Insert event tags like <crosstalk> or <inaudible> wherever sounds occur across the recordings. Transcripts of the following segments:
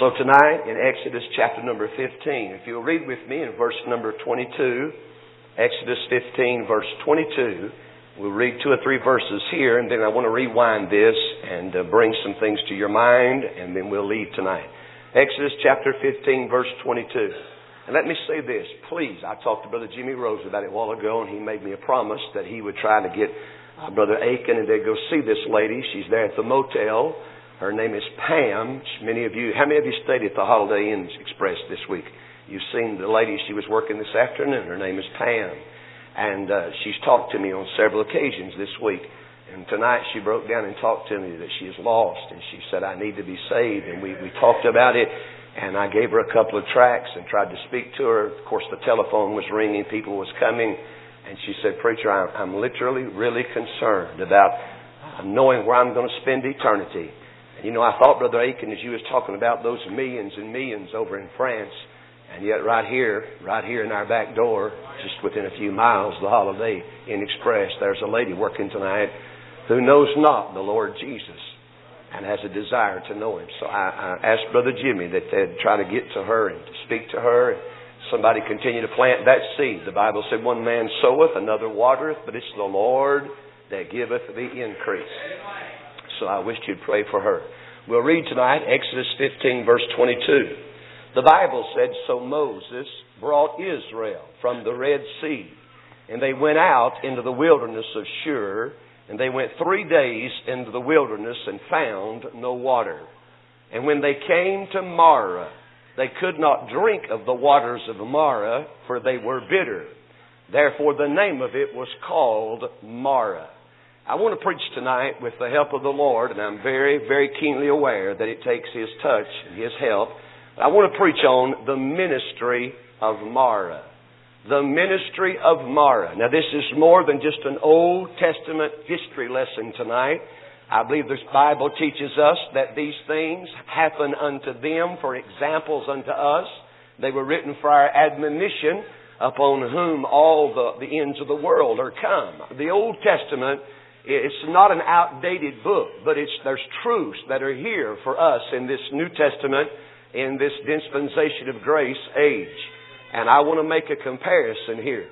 So tonight in Exodus chapter number 15, if you'll read with me in verse number 22, Exodus 15 verse 22, we'll read two or three verses here and then I want to rewind this and uh, bring some things to your mind and then we'll leave tonight. Exodus chapter 15 verse 22. And let me say this, please. I talked to Brother Jimmy Rose about it a while ago and he made me a promise that he would try to get uh, Brother Aiken and they'd go see this lady. She's there at the motel her name is Pam. Many of you, how many of you stayed at the Holiday Inn Express this week? You've seen the lady she was working this afternoon. Her name is Pam. And uh, she's talked to me on several occasions this week. And tonight she broke down and talked to me that she is lost. And she said, I need to be saved. And we, we talked about it. And I gave her a couple of tracks and tried to speak to her. Of course, the telephone was ringing. People was coming. And she said, Preacher, I'm, I'm literally really concerned about knowing where I'm going to spend eternity. You know, I thought, Brother Aiken, as you was talking about those millions and millions over in France, and yet right here, right here in our back door, just within a few miles, of the Holiday Inn Express, there's a lady working tonight who knows not the Lord Jesus and has a desire to know Him. So I, I asked Brother Jimmy that they'd try to get to her and to speak to her. And somebody continue to plant that seed. The Bible said, one man soweth, another watereth, but it's the Lord that giveth the increase. So I wish you'd pray for her. We'll read tonight Exodus 15, verse 22. The Bible said, So Moses brought Israel from the Red Sea, and they went out into the wilderness of Shur, and they went three days into the wilderness and found no water. And when they came to Marah, they could not drink of the waters of Marah, for they were bitter. Therefore the name of it was called Marah. I want to preach tonight with the help of the Lord, and I'm very, very keenly aware that it takes His touch and His help. I want to preach on the ministry of Marah. The ministry of Marah. Now, this is more than just an Old Testament history lesson tonight. I believe the Bible teaches us that these things happen unto them for examples unto us. They were written for our admonition upon whom all the, the ends of the world are come. The Old Testament it's not an outdated book, but it's, there's truths that are here for us in this New Testament, in this dispensation of grace age. And I want to make a comparison here.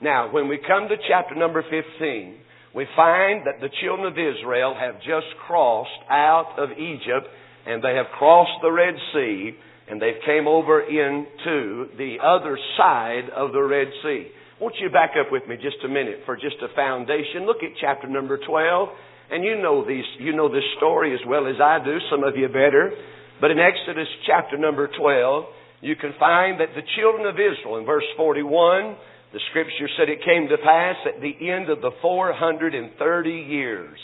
Now, when we come to chapter number 15, we find that the children of Israel have just crossed out of Egypt and they have crossed the Red Sea and they've came over into the other side of the Red Sea. Won't you back up with me just a minute for just a foundation? Look at chapter number 12. And you know these, you know this story as well as I do, some of you better. But in Exodus chapter number 12, you can find that the children of Israel, in verse 41, the scripture said it came to pass at the end of the 430 years,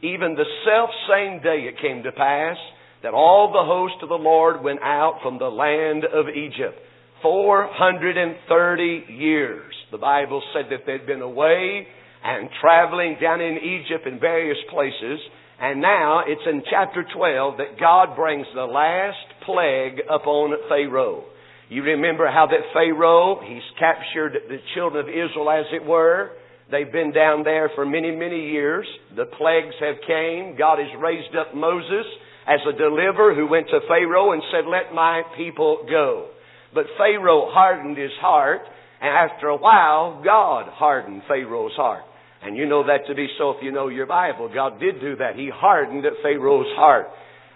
even the self same day it came to pass, that all the host of the Lord went out from the land of Egypt. 430 years. The Bible said that they'd been away and traveling down in Egypt in various places. And now it's in chapter 12 that God brings the last plague upon Pharaoh. You remember how that Pharaoh, he's captured the children of Israel as it were. They've been down there for many, many years. The plagues have came. God has raised up Moses as a deliverer who went to Pharaoh and said, let my people go. But Pharaoh hardened his heart, and after a while, God hardened Pharaoh's heart. And you know that to be so if you know your Bible. God did do that. He hardened Pharaoh's heart.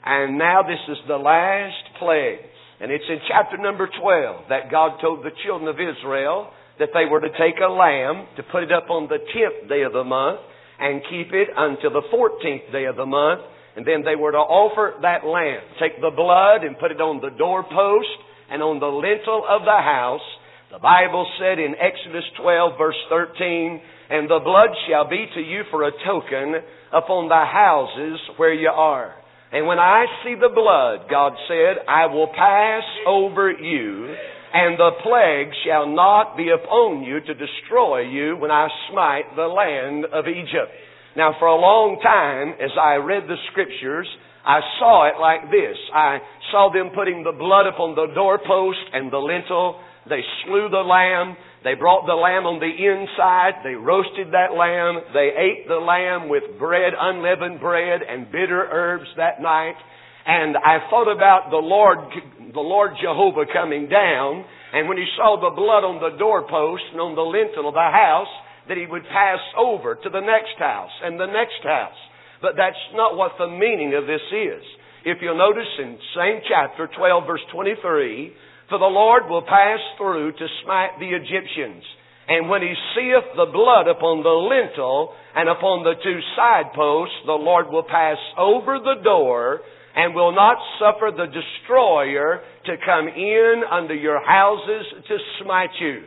And now this is the last plague. And it's in chapter number 12 that God told the children of Israel that they were to take a lamb, to put it up on the 10th day of the month, and keep it until the 14th day of the month. And then they were to offer that lamb, take the blood and put it on the doorpost and on the lintel of the house. The Bible said in Exodus 12 verse 13, and the blood shall be to you for a token upon the houses where you are. And when I see the blood, God said, I will pass over you, and the plague shall not be upon you to destroy you when I smite the land of Egypt. Now for a long time, as I read the scriptures, I saw it like this. I saw them putting the blood upon the doorpost and the lintel. They slew the lamb. They brought the lamb on the inside. They roasted that lamb. They ate the lamb with bread, unleavened bread, and bitter herbs that night. And I thought about the Lord, the Lord Jehovah coming down, and when he saw the blood on the doorpost and on the lintel of the house, that he would pass over to the next house and the next house. But that's not what the meaning of this is. If you'll notice in same chapter, 12 verse 23, for the Lord will pass through to smite the Egyptians. And when he seeth the blood upon the lintel and upon the two side posts, the Lord will pass over the door and will not suffer the destroyer to come in under your houses to smite you.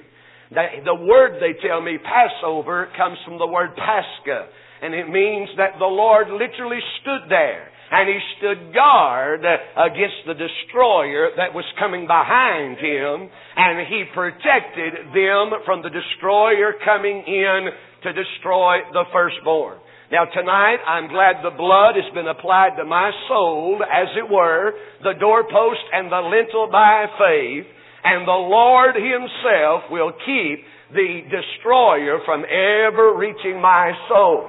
The word they tell me, Passover, comes from the word Pascha. And it means that the Lord literally stood there and he stood guard against the destroyer that was coming behind him, and he protected them from the destroyer coming in to destroy the firstborn. Now tonight, I'm glad the blood has been applied to my soul, as it were, the doorpost and the lintel by faith, and the Lord Himself will keep the destroyer from ever reaching my soul.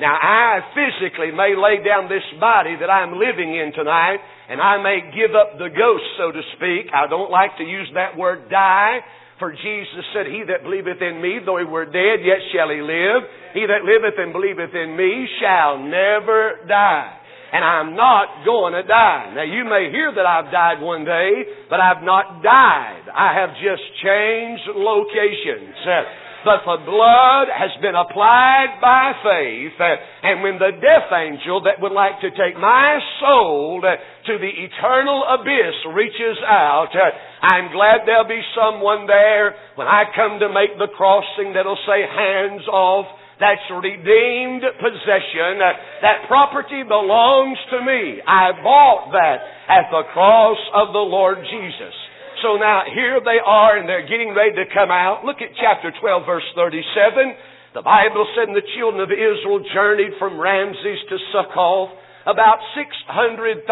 Now I physically may lay down this body that I'm living in tonight, and I may give up the ghost, so to speak. I don't like to use that word die, for Jesus said, He that believeth in me, though he were dead, yet shall he live. He that liveth and believeth in me shall never die. And I'm not going to die. Now you may hear that I've died one day, but I've not died. I have just changed locations. Uh, But the blood has been applied by faith, uh, and when the death angel that would like to take my soul uh, to the eternal abyss reaches out, uh, I'm glad there'll be someone there when I come to make the crossing that'll say, hands off. That's redeemed possession. That property belongs to me. I bought that at the cross of the Lord Jesus. So now here they are and they're getting ready to come out. Look at chapter 12 verse 37. The Bible said the children of Israel journeyed from Ramses to Succoth about 600,000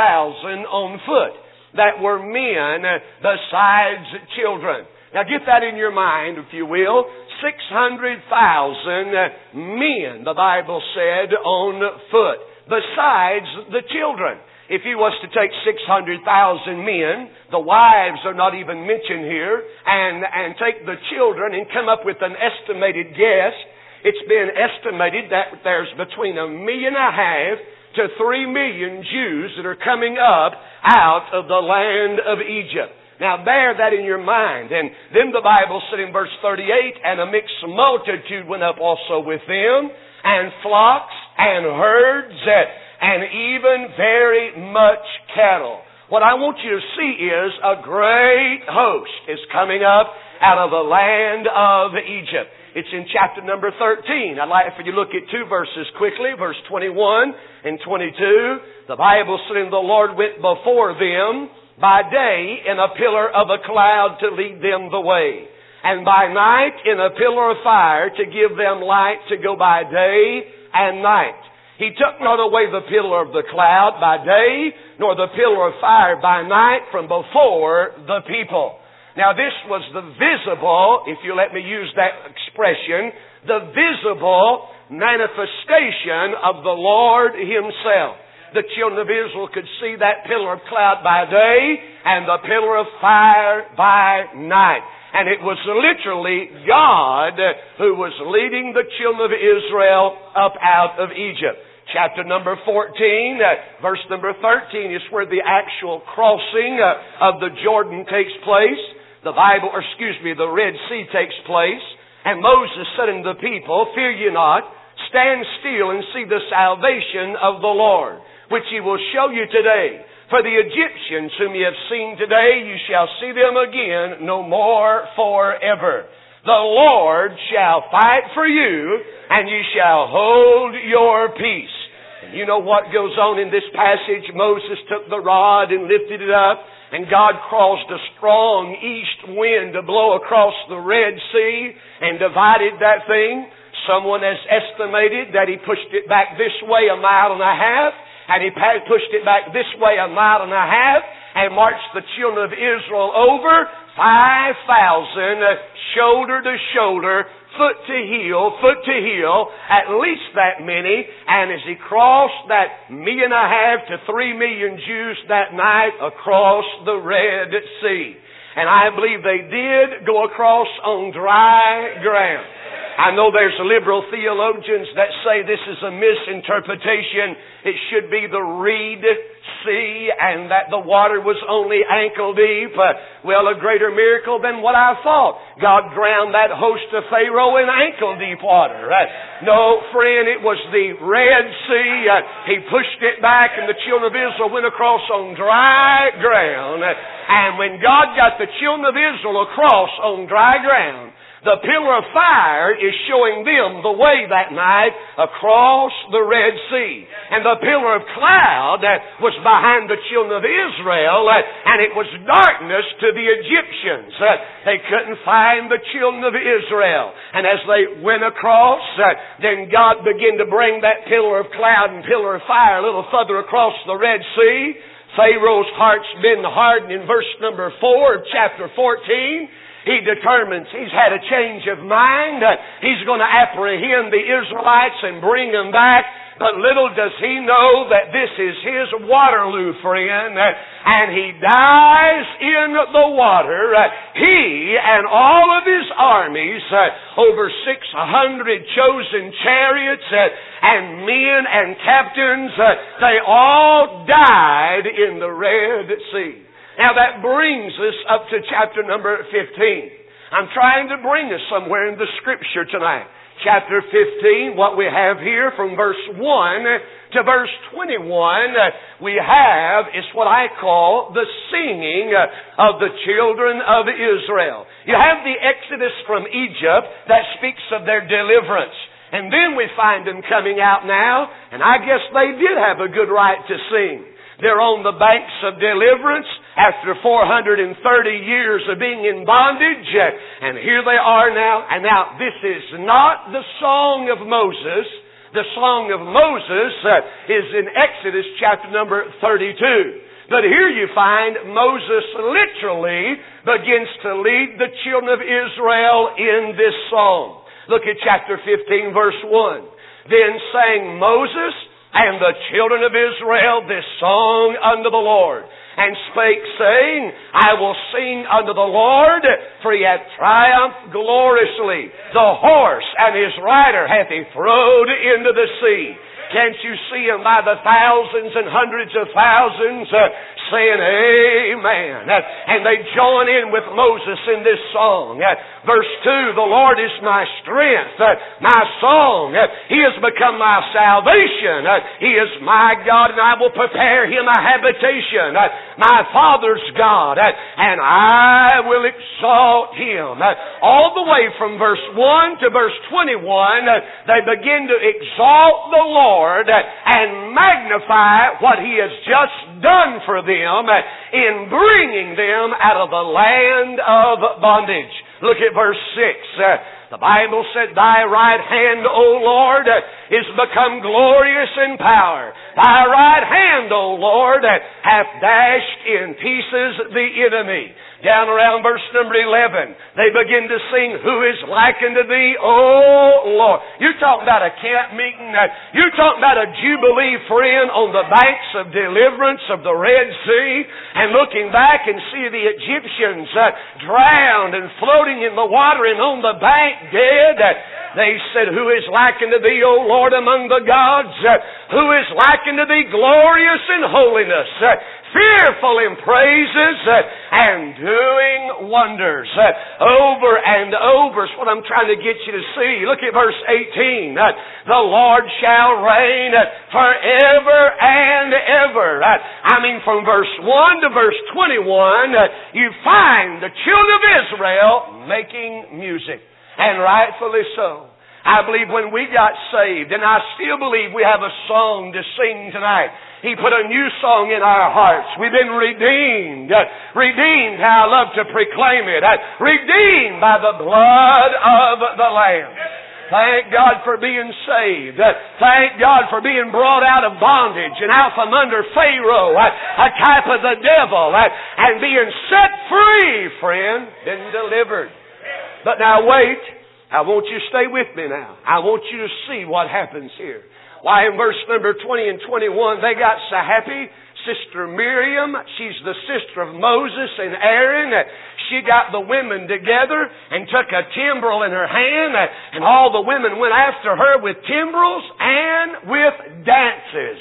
on foot that were men besides children. Now get that in your mind, if you will. 600,000 men, the Bible said, on foot, besides the children. If he was to take 600,000 men, the wives are not even mentioned here, and, and take the children and come up with an estimated guess, it's been estimated that there's between a million and a half to three million Jews that are coming up out of the land of Egypt. Now bear that in your mind. And then the Bible said in verse 38, and a mixed multitude went up also with them, and flocks and herds, and even very much cattle. What I want you to see is a great host is coming up out of the land of Egypt. It's in chapter number 13. I'd like for you to look at two verses quickly, verse 21 and 22. The Bible says, the Lord went before them by day in a pillar of a cloud to lead them the way, and by night in a pillar of fire to give them light to go by day and night. He took not away the pillar of the cloud by day, nor the pillar of fire by night from before the people. Now this was the visible, if you let me use that expression, the visible manifestation of the Lord Himself. The children of Israel could see that pillar of cloud by day and the pillar of fire by night. And it was literally God who was leading the children of Israel up out of Egypt. Chapter number 14, uh, verse number 13 is where the actual crossing uh, of the Jordan takes place. The Bible, or excuse me, the Red Sea takes place. And Moses said unto the people, Fear ye not, stand still and see the salvation of the Lord, which he will show you today. For the Egyptians whom ye have seen today, you shall see them again no more forever. The Lord shall fight for you, and you shall hold your peace. You know what goes on in this passage? Moses took the rod and lifted it up, and God caused a strong east wind to blow across the Red Sea and divided that thing. Someone has estimated that he pushed it back this way a mile and a half, and he pushed it back this way a mile and a half, and marched the children of Israel over 5,000 shoulder to shoulder, foot to heel, foot to heel, at least that many. And as he crossed that million and a half to three million Jews that night across the Red Sea. And I believe they did go across on dry ground. I know there's liberal theologians that say this is a misinterpretation. It should be the Reed Sea and that the water was only ankle deep. Uh, well, a greater miracle than what I thought. God drowned that host of Pharaoh in ankle deep water. Uh, no, friend, it was the Red Sea. Uh, he pushed it back and the children of Israel went across on dry ground. And when God got the children of Israel across on dry ground, the pillar of fire is showing them the way that night across the Red Sea. And the pillar of cloud that was behind the children of Israel, uh, and it was darkness to the Egyptians. Uh, they couldn't find the children of Israel. And as they went across, uh, then God began to bring that pillar of cloud and pillar of fire a little further across the Red Sea. Pharaoh's heart's been hardened in verse number 4 of chapter 14. He determines he's had a change of mind. He's going to apprehend the Israelites and bring them back. But little does he know that this is his Waterloo friend, and he dies in the water. He and all of his armies, over 600 chosen chariots and men and captains, they all died in the Red Sea. Now that brings us up to chapter number 15. I'm trying to bring us somewhere in the scripture tonight. Chapter 15, what we have here from verse 1 to verse 21, uh, we have is what I call the singing uh, of the children of Israel. You have the Exodus from Egypt that speaks of their deliverance. And then we find them coming out now, and I guess they did have a good right to sing. They're on the banks of deliverance after 430 years of being in bondage. And here they are now. And now this is not the song of Moses. The song of Moses uh, is in Exodus chapter number 32. But here you find Moses literally begins to lead the children of Israel in this song. Look at chapter 15 verse 1. Then sang Moses and the children of Israel this song unto the Lord, and spake, saying, I will sing unto the Lord, for he hath triumphed gloriously. The horse and his rider hath he throwed into the sea. Can't you see them by the thousands and hundreds of thousands uh, saying amen. Uh, and they join in with Moses in this song. Uh, verse 2, the Lord is my strength, uh, my song. He has become my salvation. He is my God and I will prepare him a habitation. My Father's God and I will exalt him. All the way from verse 1 to verse 21, they begin to exalt the Lord and magnify what he has just done for them in bringing them out of the land of bondage. Look at verse 6. Uh, the Bible said, Thy right hand, O Lord, is become glorious in power. Thy right hand, O Lord, hath dashed in pieces the enemy. Down around verse number 11, they begin to sing, Who is like unto thee, O Lord? You talk about a camp meeting. Uh, you talk about a Jubilee friend on the banks of deliverance of the Red Sea and looking back and see the Egyptians uh, drowned and floating in the water and on the bank dead. Uh, they said, Who is like unto thee, O Lord, among the gods? Uh, who is like unto thee, glorious in holiness? Fearful in praises uh, and doing wonders uh, over and over is what I'm trying to get you to see. Look at verse 18. Uh, the Lord shall reign forever and ever. I mean, from verse 1 to verse 21, you find the children of Israel making music. And rightfully so. I believe when we got saved, and I still believe we have a song to sing tonight. He put a new song in our hearts. We've been redeemed. Redeemed, how I love to proclaim it. Redeemed by the blood of the Lamb. Thank God for being saved. Thank God for being brought out of bondage and out from under Pharaoh, a type of the devil, and being set free, friend, been delivered. But now wait. I want you to stay with me now. I want you to see what happens here. Why in verse number 20 and 21 they got so happy Sister Miriam. She's the sister of Moses and Aaron. She got the women together and took a timbrel in her hand, and all the women went after her with timbrels and with dances.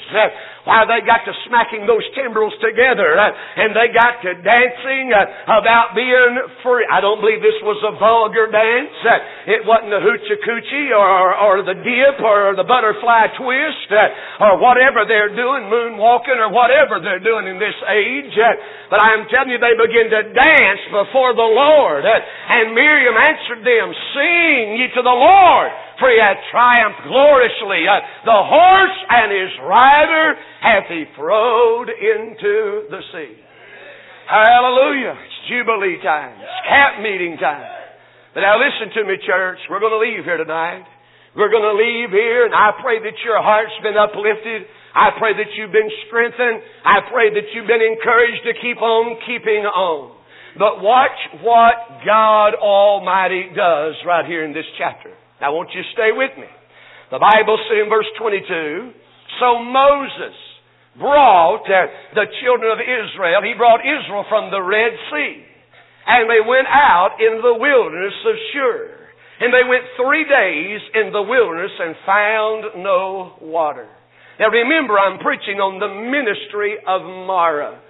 Why they got to smacking those timbrels together, uh, and they got to dancing uh, about being free. I don't believe this was a vulgar dance. Uh, it wasn't the hoochie coochie or, or the dip or the butterfly twist or whatever they're doing, moonwalking or whatever they're doing in this age. But I am telling you, they begin to dance before the Lord. And Miriam answered them, Sing ye to the Lord, for he hath triumphed gloriously. Uh, the horse and his rider hath he throwed into the sea. Hallelujah. It's Jubilee time. It's camp meeting time. But now listen to me, church. We're going to leave here tonight. We're going to leave here, and I pray that your heart's been uplifted. I pray that you've been strengthened. I pray that you've been encouraged to keep on keeping on. But watch what God Almighty does right here in this chapter. Now I want you stay with me. The Bible says in verse 22, So Moses brought uh, the children of Israel, he brought Israel from the Red Sea. And they went out in the wilderness of Shur. And they went three days in the wilderness and found no water. Now remember, I'm preaching on the ministry of Marah.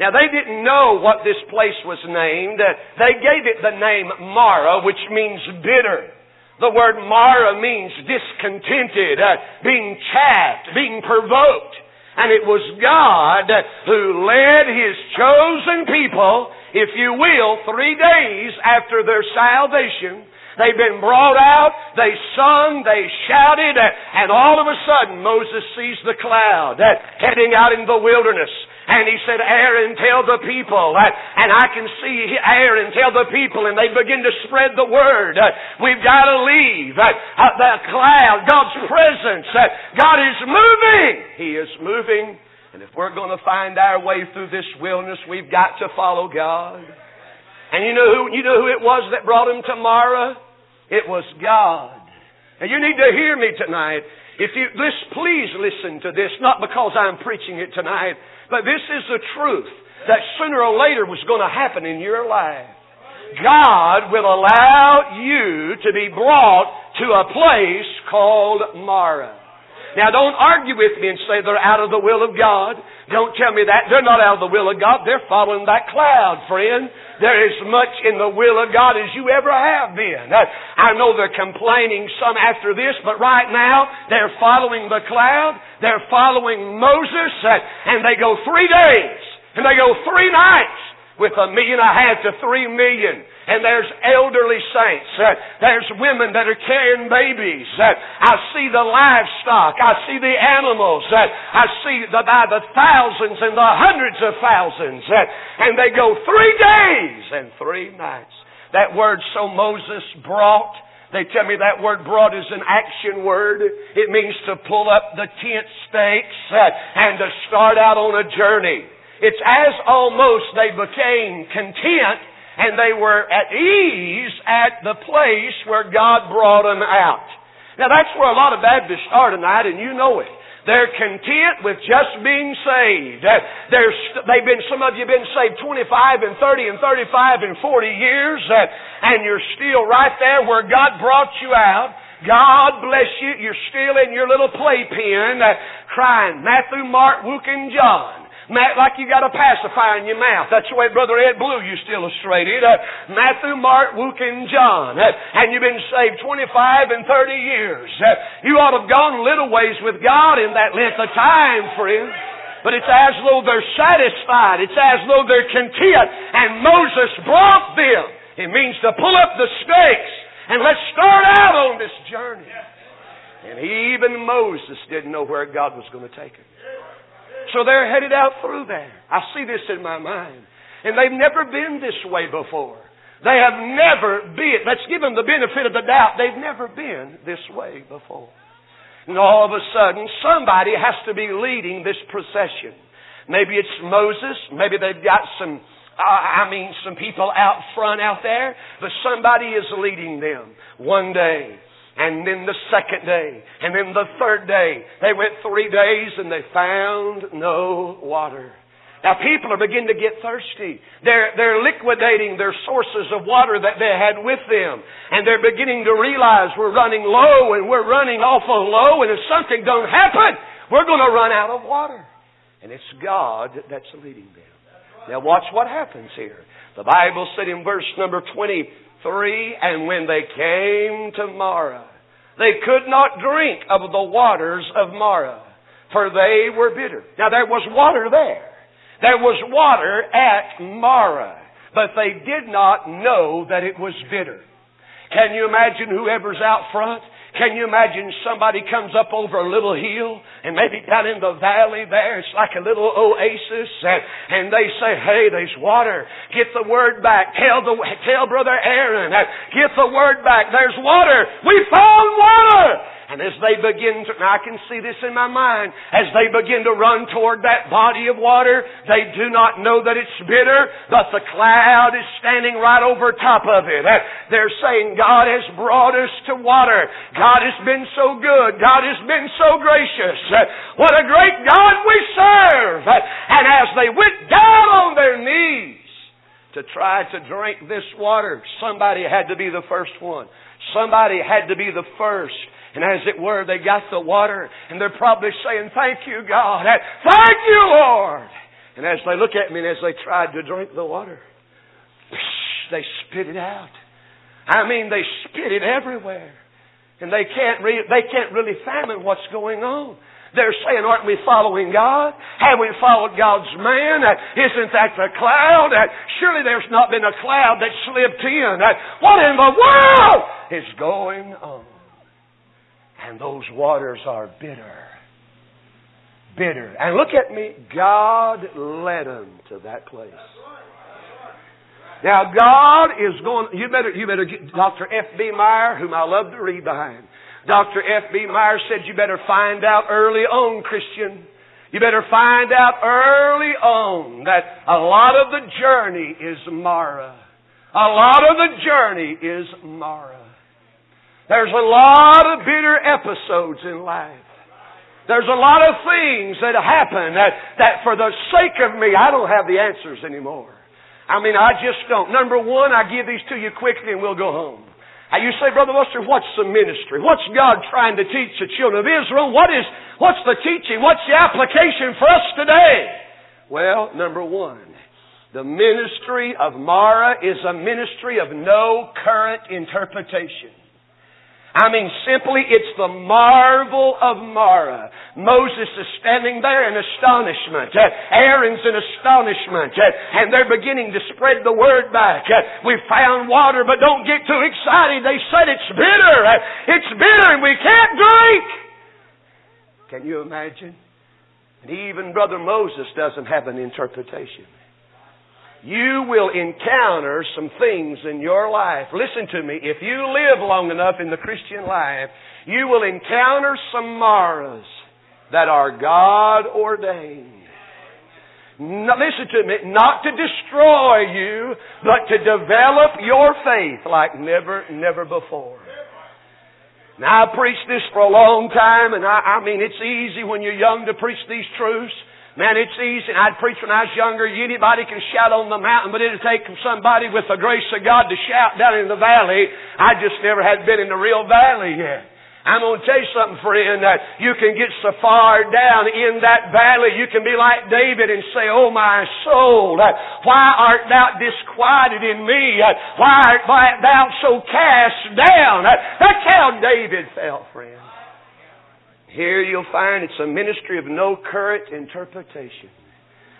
Now they didn't know what this place was named. They gave it the name Marah, which means bitter. The word Marah means discontented, uh, being chaffed, being provoked. And it was God who led His chosen people, if you will, three days after their salvation They've been brought out, they sung, they shouted, and all of a sudden Moses sees the cloud heading out in the wilderness. And he said, Aaron, tell the people. Uh, and I can see Aaron tell the people, and they begin to spread the word. Uh, we've got to leave. Uh, the cloud, God's presence. God is moving. He is moving. And if we're going to find our way through this wilderness, we've got to follow God. And you know who, you know who it was that brought him to Marah? It was God. And you need to hear me tonight. If you, this, please listen to this, not because I'm preaching it tonight, but this is the truth that sooner or later was going to happen in your life. God will allow you to be brought to a place called Marah. Now don't argue with me and say they're out of the will of God. Don't tell me that. They're not out of the will of God. They're following that cloud, friend. They're as much in the will of God as you ever have been. I know they're complaining some after this, but right now they're following the cloud. They're following Moses, and they go three days, and they go three nights with a million and a half to three million. And there's elderly saints. Uh, there's women that are carrying babies. Uh, I see the livestock. I see the animals. Uh, I see the, by the thousands and the hundreds of thousands. Uh, and they go three days and three nights. That word, so Moses brought, they tell me that word brought is an action word. It means to pull up the tent stakes uh, and to start out on a journey. It's as almost they became content and they were at ease at the place where God brought them out. Now that's where a lot of Baptists are tonight, and you know it. They're content with just being saved. Uh, There's, they've been, some of you have been saved 25 and 30 and 35 and 40 years, uh, and you're still right there where God brought you out. God bless you. You're still in your little playpen, uh, crying Matthew, Mark, Luke, and John like you got a pacifier in your mouth. That's the way Brother Ed Blue used to illustrate it. Uh, Matthew, Mark, Luke, and John. Uh, and you've been saved 25 and 30 years. Uh, you ought to have gone little ways with God in that length of time, friend. But it's as though they're satisfied. It's as though they're content. And Moses brought them. It means to pull up the stakes and let's start out on this journey. And even Moses didn't know where God was going to take him. So they're headed out through there. I see this in my mind. And they've never been this way before. They have never been, let's give them the benefit of the doubt, they've never been this way before. And all of a sudden, somebody has to be leading this procession. Maybe it's Moses, maybe they've got some uh, I mean, some people out front out there, but somebody is leading them one day. And then the second day, and then the third day. They went three days and they found no water. Now people are beginning to get thirsty. They're, they're liquidating their sources of water that they had with them. And they're beginning to realize we're running low and we're running awful low and if something don't happen, we're going to run out of water. And it's God that's leading them. Now watch what happens here. The Bible said in verse number 23, and when they came to Marah, they could not drink of the waters of Marah, for they were bitter. Now there was water there. There was water at Marah, but they did not know that it was bitter. Can you imagine whoever's out front? Can you imagine somebody comes up over a little hill and maybe down in the valley there, it's like a little oasis and, and they say, hey, there's water. Get the word back. Tell the, tell brother Aaron, get the word back. There's water. We found water. And as they begin to, now I can see this in my mind, as they begin to run toward that body of water, they do not know that it's bitter, but the cloud is standing right over top of it. They're saying, God has brought us to water. God has been so good. God has been so gracious. What a great God we serve. And as they went down on their knees to try to drink this water, somebody had to be the first one. Somebody had to be the first. And as it were, they got the water and they're probably saying, Thank you, God. Thank you, Lord. And as they look at me and as they tried to drink the water, they spit it out. I mean, they spit it everywhere. And they can't, re- they can't really fathom what's going on. They're saying, aren't we following God? Have we followed God's man? Isn't that the cloud? Surely there's not been a cloud that slipped in. What in the world is going on? And those waters are bitter. Bitter. And look at me. God led them to that place. Now God is going, you better, you better get Dr. F.B. Meyer, whom I love to read behind. Dr. F.B. Meyer said you better find out early on, Christian. You better find out early on that a lot of the journey is Marah. A lot of the journey is Marah. There's a lot of bitter episodes in life. There's a lot of things that happen that, that for the sake of me, I don't have the answers anymore. I mean, I just don't. Number one, I give these to you quickly and we'll go home. You say, Brother Buster, what's the ministry? What's God trying to teach the children of Israel? What is, what's the teaching? What's the application for us today? Well, number one, the ministry of Marah is a ministry of no current interpretation. I mean, simply, it's the marvel of Marah. Moses is standing there in astonishment. Aaron's in astonishment. And they're beginning to spread the word back. We found water, but don't get too excited. They said it's bitter. It's bitter and we can't drink. Can you imagine? And even Brother Moses doesn't have an interpretation you will encounter some things in your life. Listen to me. If you live long enough in the Christian life, you will encounter some Marahs that are God ordained. listen to me, not to destroy you, but to develop your faith like never, never before. Now I preached this for a long time, and I, I mean it's easy when you're young to preach these truths. Man, it's easy. I'd preach when I was younger. Anybody can shout on the mountain, but it'd take somebody with the grace of God to shout down in the valley. I just never had been in the real valley yet. I'm going to tell you something, friend. That you can get so far down in that valley, you can be like David and say, "Oh my soul, uh, why art thou disquieted in me? Uh, why art thou so cast down?" Uh, that's how David felt, friend. Here you'll find it's a ministry of no current interpretation.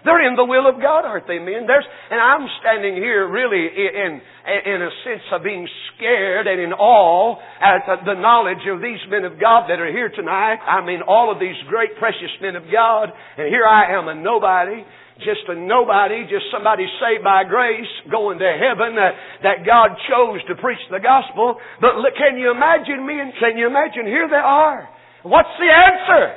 They're in the will of God, aren't they, men? There's, and I'm standing here really in, in a sense of being scared and in awe at the knowledge of these men of God that are here tonight. I mean, all of these great, precious men of God. And here I am a nobody. just a nobody, just somebody saved by grace, going to heaven, that, God chose to preach the gospel. But can you imagine me and can you imagine here they are? What's the answer?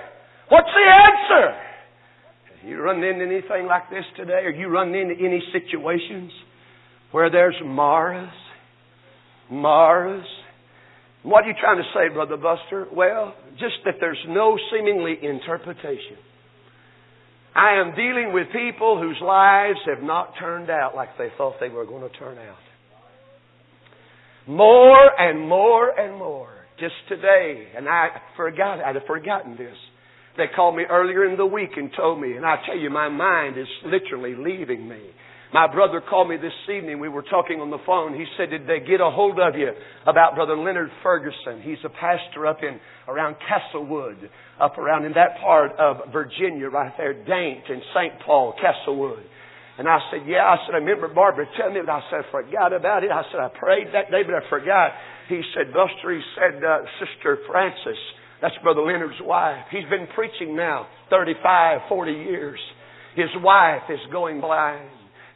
What's the answer? You run into anything like this today? Are you running into any situations where there's Marahs? Marahs? What are you trying to say, Brother Buster? Well, just that there's no seemingly interpretation. I am dealing with people whose lives have not turned out like they thought they were going to turn out. More and more and more. Just today, and I forgot, I'd have forgotten this. They called me earlier in the week and told me, and I tell you, my mind is literally leaving me. My brother called me this evening. We were talking on the phone. He said, Did they get a hold of you about Brother Leonard Ferguson? He's a pastor up in around Castlewood, up around in that part of Virginia, right there, Dante and St. Paul, Castlewood. And I said, Yeah. I said, I remember Barbara telling me, but I said, I forgot about it. I said, I prayed that day, but I forgot. He said, Buster, he said, uh, Sister Francis, that's Brother Leonard's wife. He's been preaching now 35, 40 years. His wife is going blind.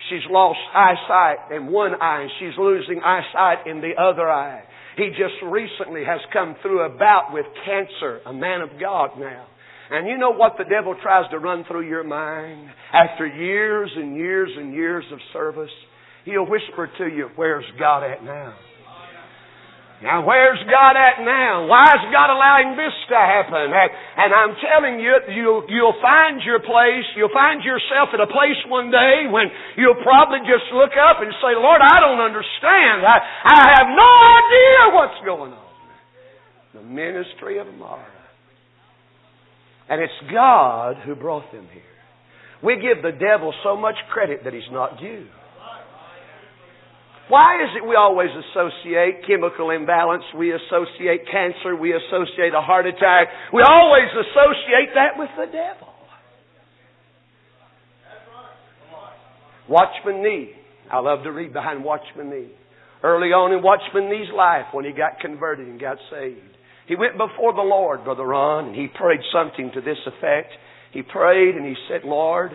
She's lost eyesight in one eye and she's losing eyesight in the other eye. He just recently has come through a bout with cancer, a man of God now. And you know what the devil tries to run through your mind after years and years and years of service? He'll whisper to you, where's God at now? Now, where's God at now? Why is God allowing this to happen? And, I'm telling you, you'll, you'll find your place, you'll find yourself at a place one day when you'll probably just look up and say, Lord, I don't understand. I, I have no idea what's going on. The ministry of Marah. And it's God who brought them here. We give the devil so much credit that he's not due. Why is it we always associate chemical imbalance? We associate cancer. We associate a heart attack. We always associate that with the devil. Watchman Nee. I love to read behind Watchman Nee. Early on in Watchman Nee's life, when he got converted and got saved, he went before the Lord, Brother Ron, and he prayed something to this effect. He prayed and he said, Lord,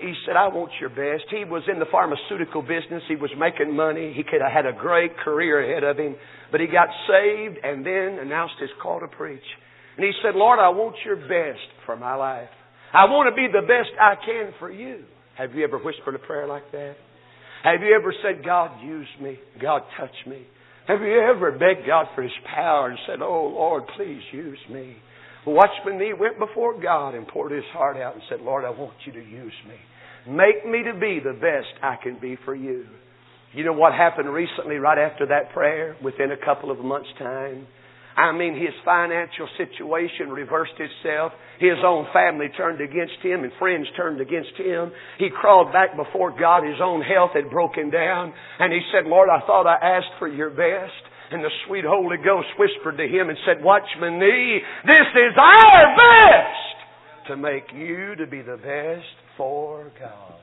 he said, I want your best. He was in the pharmaceutical business. He was making money. He could have had a great career ahead of him. But he got saved and then announced his call to preach. And he said, Lord, I want your best for my life. I want to be the best I can for you. Have you ever whispered a prayer like that? Have you ever said, God, use me? God, touch me? Have you ever begged God for His power and said, Oh, Lord, please use me? Watchman Nee went before God and poured his heart out and said, Lord, I want you to use me. Make me to be the best I can be for you. You know what happened recently right after that prayer? Within a couple of months' time. I mean, his financial situation reversed itself. His own family turned against him and friends turned against him. He crawled back before God. His own health had broken down. And he said, Lord, I thought I asked for your best. And the sweet Holy Ghost whispered to him and said, Watchman Nee, this is our best to make you to be the best for God.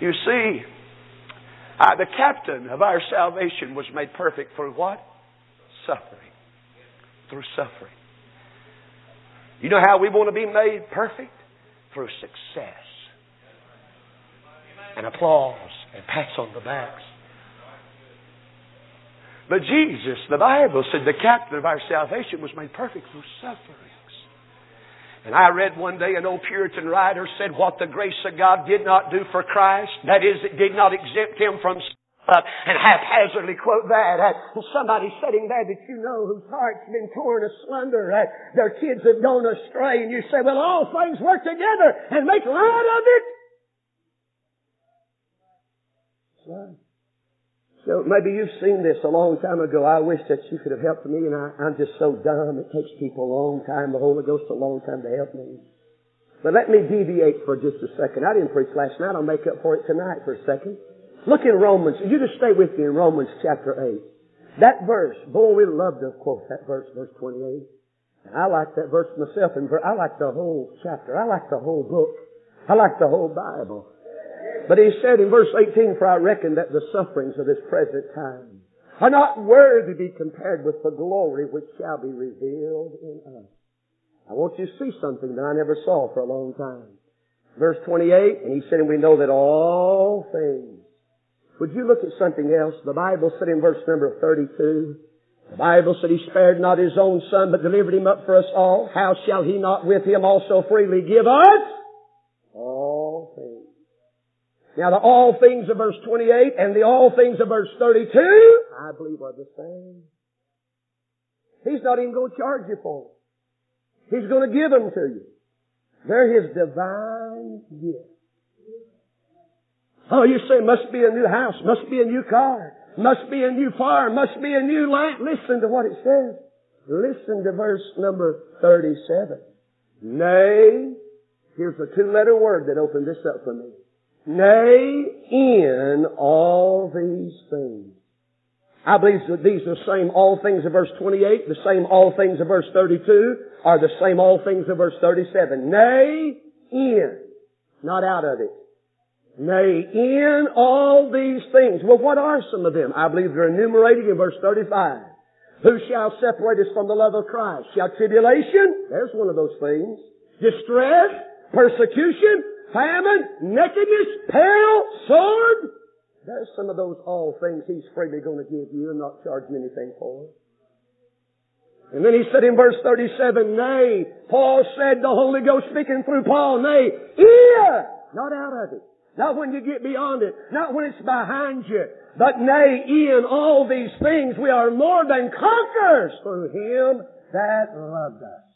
You see, uh, the captain of our salvation was made perfect for what? Suffering. Through suffering. You know how we want to be made perfect? Through success and applause and pats on the backs. But Jesus, the Bible said the captain of our salvation was made perfect through sufferings. And I read one day an old Puritan writer said what the grace of God did not do for Christ, that is, it did not exempt him from up and haphazardly quote that. Uh, somebody sitting there that you know whose heart's been torn asunder, uh, their kids have gone astray, and you say, well, all things work together and make light of it. So maybe you've seen this a long time ago. I wish that you could have helped me, and I, I'm just so dumb. It takes people a long time, the Holy Ghost a long time to help me. But let me deviate for just a second. I didn't preach last night. I'll make up for it tonight for a second. Look in Romans. You just stay with me in Romans chapter 8. That verse, boy, we love to quote that verse, verse 28. And I like that verse myself, and I like the whole chapter. I like the whole book. I like the whole Bible. But he said in verse 18, For I reckon that the sufferings of this present time are not worthy to be compared with the glory which shall be revealed in us. I want you to see something that I never saw for a long time. Verse 28, and he said, and we know that all things. Would you look at something else? The Bible said in verse number 32, the Bible said he spared not his own son, but delivered him up for us all. How shall he not with him also freely give us all things? Now the all things of verse 28 and the all things of verse 32, I believe are the same. He's not even going to charge you for them. He's going to give them to you. They're His divine gift. Oh, you say must be a new house, must be a new car, must be a new farm, must be a new land. Listen to what it says. Listen to verse number 37. Nay, here's a two-letter word that opened this up for me. Nay, in all these things. I believe that these are the same all things of verse 28, the same all things of verse 32, are the same all things of verse 37. Nay, in. Not out of it. Nay, in all these things. Well, what are some of them? I believe they're enumerated in verse 35. Who shall separate us from the love of Christ? Shall tribulation? There's one of those things. Distress? Persecution? Famine? Nakedness? Peril? Sword? There's some of those all things He's freely going to give you and not charge you anything for. And then he said in verse 37, Nay, Paul said, the Holy Ghost speaking through Paul, Nay, here, not out of it. Not when you get beyond it. Not when it's behind you. But nay, in all these things we are more than conquerors through Him that loved us.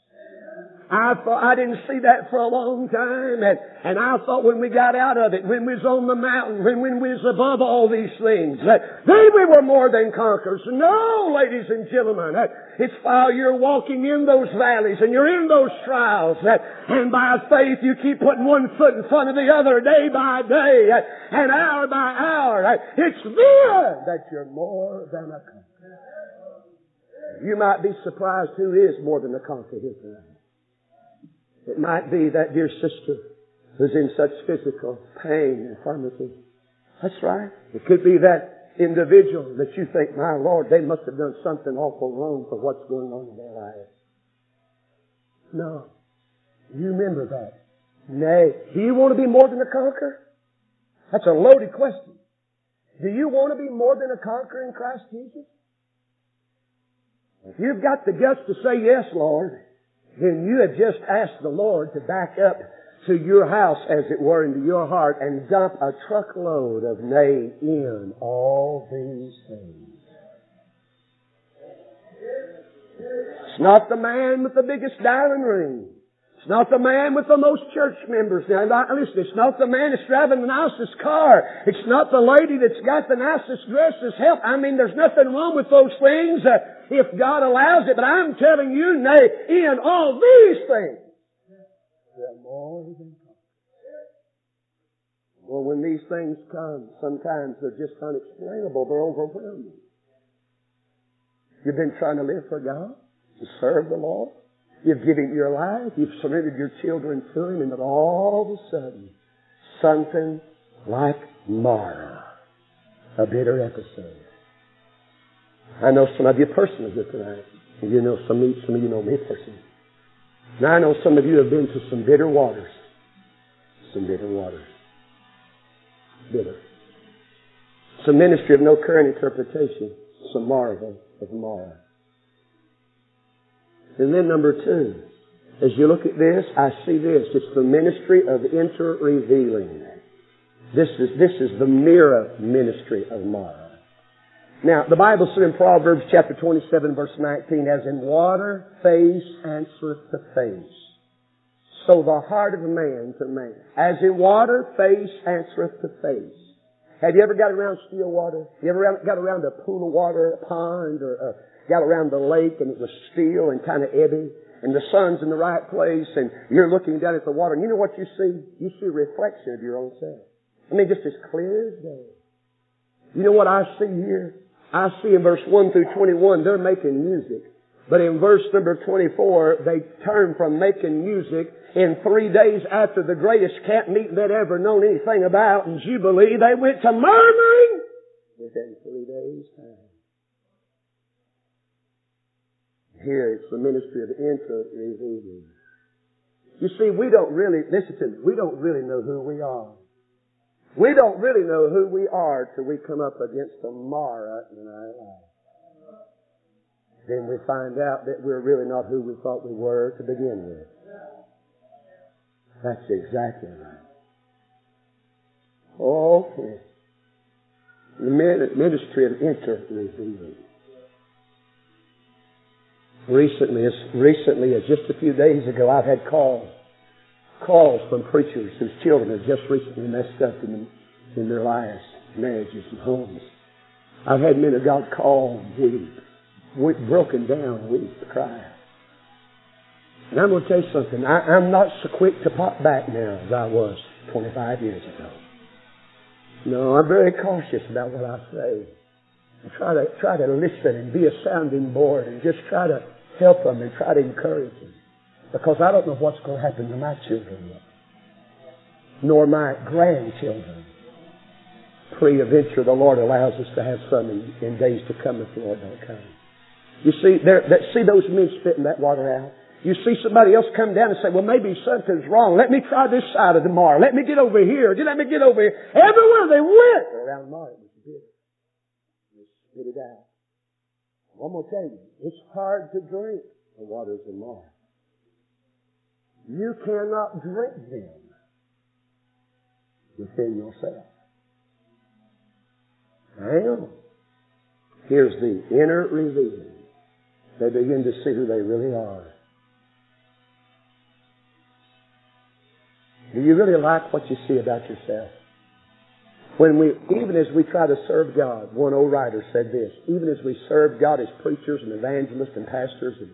I thought I didn't see that for a long time, and, and I thought when we got out of it, when we was on the mountain, when, when we was above all these things, that then we were more than conquerors. No, ladies and gentlemen, it's while you're walking in those valleys and you're in those trials, that, and by faith you keep putting one foot in front of the other day by day, and hour by hour. It's then that you're more than a conqueror. You might be surprised who is more than a conqueror here tonight. It might be that dear sister who's in such physical pain and infirmity. That's right. It could be that individual that you think, my Lord, they must have done something awful wrong for what's going on in their life. No. You remember that. Nay. Do you want to be more than a conqueror? That's a loaded question. Do you want to be more than a conqueror in Christ Jesus? If you've got the guts to say yes, Lord, then you have just asked the Lord to back up to your house, as it were, into your heart and dump a truckload of nay in all these things. It's not the man with the biggest diamond ring. It's not the man with the most church members. Now, listen, it's not the man that's driving the nicest car. It's not the lady that's got the nicest dress that's help. I mean, there's nothing wrong with those things. Uh, if God allows it. But I'm telling you, nay, in all these things, they're more than well, when these things come, sometimes they're just unexplainable. They're overwhelming. You've been trying to live for God, to serve the Lord. You've given your life. You've surrendered your children to Him, and then all of a sudden, something like Marah, a bitter episode, I know some of you personally here tonight. You know some of you, some of you know me personally. Now I know some of you have been to some bitter waters. Some bitter waters. Bitter. Some ministry of no current interpretation. Some marvel of Marah. And then number two, as you look at this, I see this. It's the ministry of inter-revealing. This is, this is the mirror ministry of Marah. Now, the Bible said in Proverbs chapter 27 verse 19, as in water, face answereth to face. So the heart of a man to man. As in water, face answereth to face. Have you ever got around still water? You ever got around a pool of water, a pond, or, or got around the lake and it was still and kind of ebby? And the sun's in the right place and you're looking down at the water and you know what you see? You see a reflection of your own self. I mean, just as clear as day. You know what I see here? I see in verse 1 through 21, they're making music. But in verse number 24, they turn from making music in three days after the greatest camp meeting they'd ever known anything about in Jubilee. They went to murmuring within three days' time. Here it's the ministry of inter-revealing. You see, we don't really, listen to me, we don't really know who we are. We don't really know who we are till we come up against Marah in our life. Then we find out that we're really not who we thought we were to begin with. That's exactly right. Okay. The ministry of inter-revealing. Recently, as recently, as just a few days ago, I've had calls, calls from preachers whose children have just recently messed up in, in their lives, marriages and homes. I've had men of God call and weep, weep broken down, weep, cry. And I'm going to tell you something. I, I'm not so quick to pop back now as I was 25 years ago. No, I'm very cautious about what I say. I try to try to listen and be a sounding board and just try to help them and try to encourage them. Because I don't know what's going to happen to my children yet. Nor my grandchildren. Pre-adventure, the Lord allows us to have some in, in days to come if the Lord don't come. You see, there, that, see those men spitting that water out? You see somebody else come down and say, well, maybe something's wrong. Let me try this side of the Mar. Let me get over here. Let me get over here. Everywhere they went around Mar, it was bitter. They spit it out. I'm going to tell you, it's hard to drink the waters of Mar. You cannot drink them within yourself. On. Here's the inner revealing. They begin to see who they really are. Do you really like what you see about yourself? When we, even as we try to serve God, one old writer said this, even as we serve God as preachers and evangelists and pastors and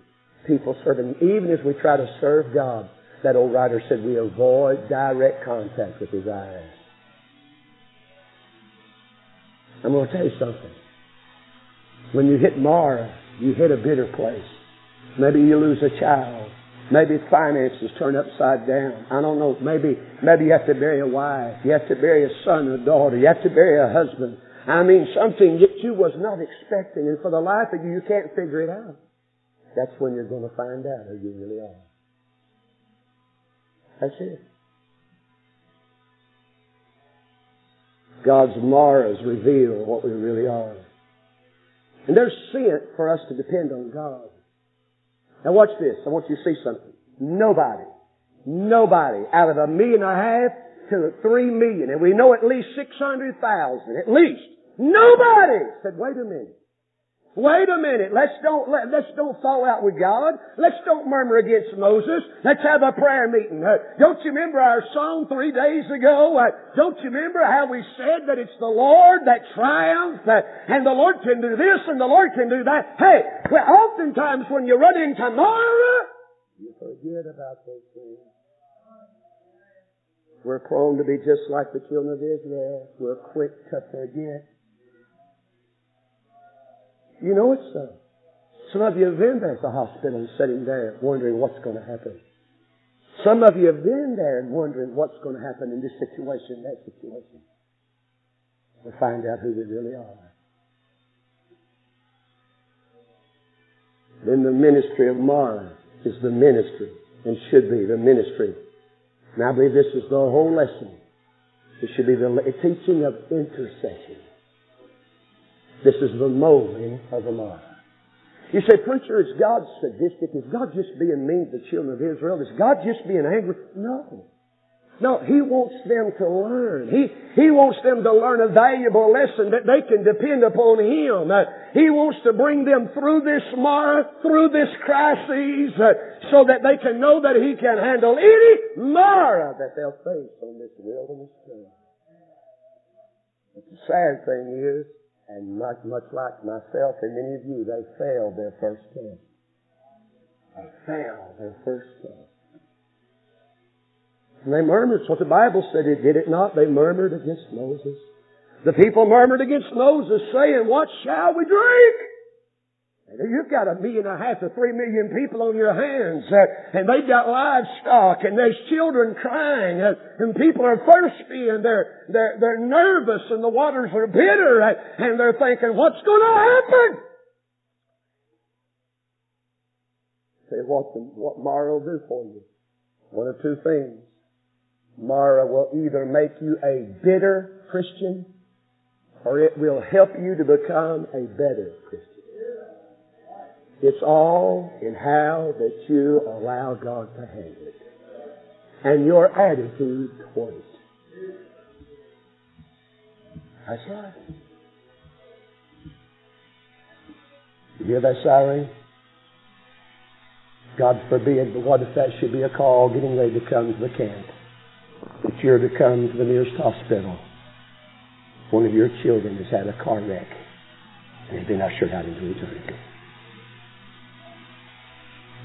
people serving, even as we try to serve God, that old writer said we avoid direct contact with His eyes. I'm going to tell you something. When you hit Marah, you hit a bitter place. Maybe you lose a child. Maybe finances turn upside down. I don't know. Maybe, maybe you have to bury a wife. You have to bury a son or daughter. You have to bury a husband. I mean, something that you was not expecting, and for the life of you, you can't figure it out. That's when you're going to find out who you really are. That's it. God's Marahs reveal what we really are. And there's sin for us to depend on God. Now watch this. I want you to see something. Nobody, nobody out of a million and a half to three million, and we know at least 600,000, at least, nobody said, wait a minute. Wait a minute. Let's don't let, let's don't fall out with God. Let's don't murmur against Moses. Let's have a prayer meeting. Uh, don't you remember our song three days ago? Uh, don't you remember how we said that it's the Lord that triumphs uh, and the Lord can do this and the Lord can do that? Hey, well, oftentimes when you run into Marah, you forget about those things. We're prone to be just like the children of Israel. We're quick to forget. You know it's so. Some of you have been there at the hospital sitting there wondering what's going to happen. Some of you have been there and wondering what's going to happen in this situation, that situation. To find out who we really are. Then the ministry of Marah is the ministry and should be the ministry. And I believe this is the whole lesson. It should be the teaching of intercession. This is the molding of the mind. You say, preacher, is God sadistic? Is God just being mean to the children of Israel? Is God just being angry? No. No, He wants them to learn. He, he wants them to learn a valuable lesson that they can depend upon Him. Uh, he wants to bring them through this Marah, through this crisis, uh, so that they can know that He can handle any Marah that they'll face on this wilderness journey. But the sad thing is, and much, much like myself and many of you, they failed their first test. They failed their first test. And they murmured. So the Bible said, it did it not. They murmured against Moses. The people murmured against Moses, saying, What shall we drink? You've got a million and a half to three million people on your hands, uh, and they've got livestock, and there's children crying, uh, and people are thirsty, and they're they're they're nervous, and the waters are bitter, uh, and they're thinking, "What's going to happen?" Say what the, what Marah will do for you. One of two things. Marah will either make you a bitter Christian or it will help you to become a better Christian. It's all in how that you allow God to handle it and your attitude toward it. That's right. You hear that siren? God forbid, but what if that should be a call getting ready to come to the camp? That you're to come to the nearest hospital. One of your children has had a car wreck and has been ushered out into eternity.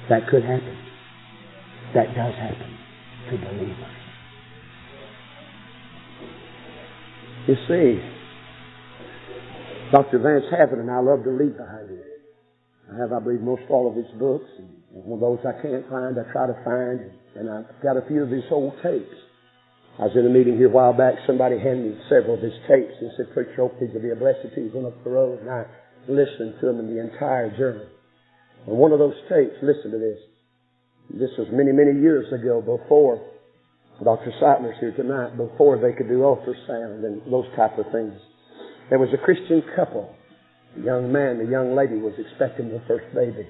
That could happen. That does happen to believers. You see, Dr. Vance Havner and I love to read behind him. I have, I believe, most all of his books. And one of those I can't find, I try to find. And I've got a few of his old tapes. I was in a meeting here a while back. Somebody handed me several of his tapes and said, Preacher, hope these will be a blessing to you going up the road. And I listened to them in the entire journey. One of those tapes, listen to this. This was many, many years ago before Dr. Seitler's here tonight, before they could do ultrasound and those type of things. There was a Christian couple. The young man, the young lady was expecting their first baby,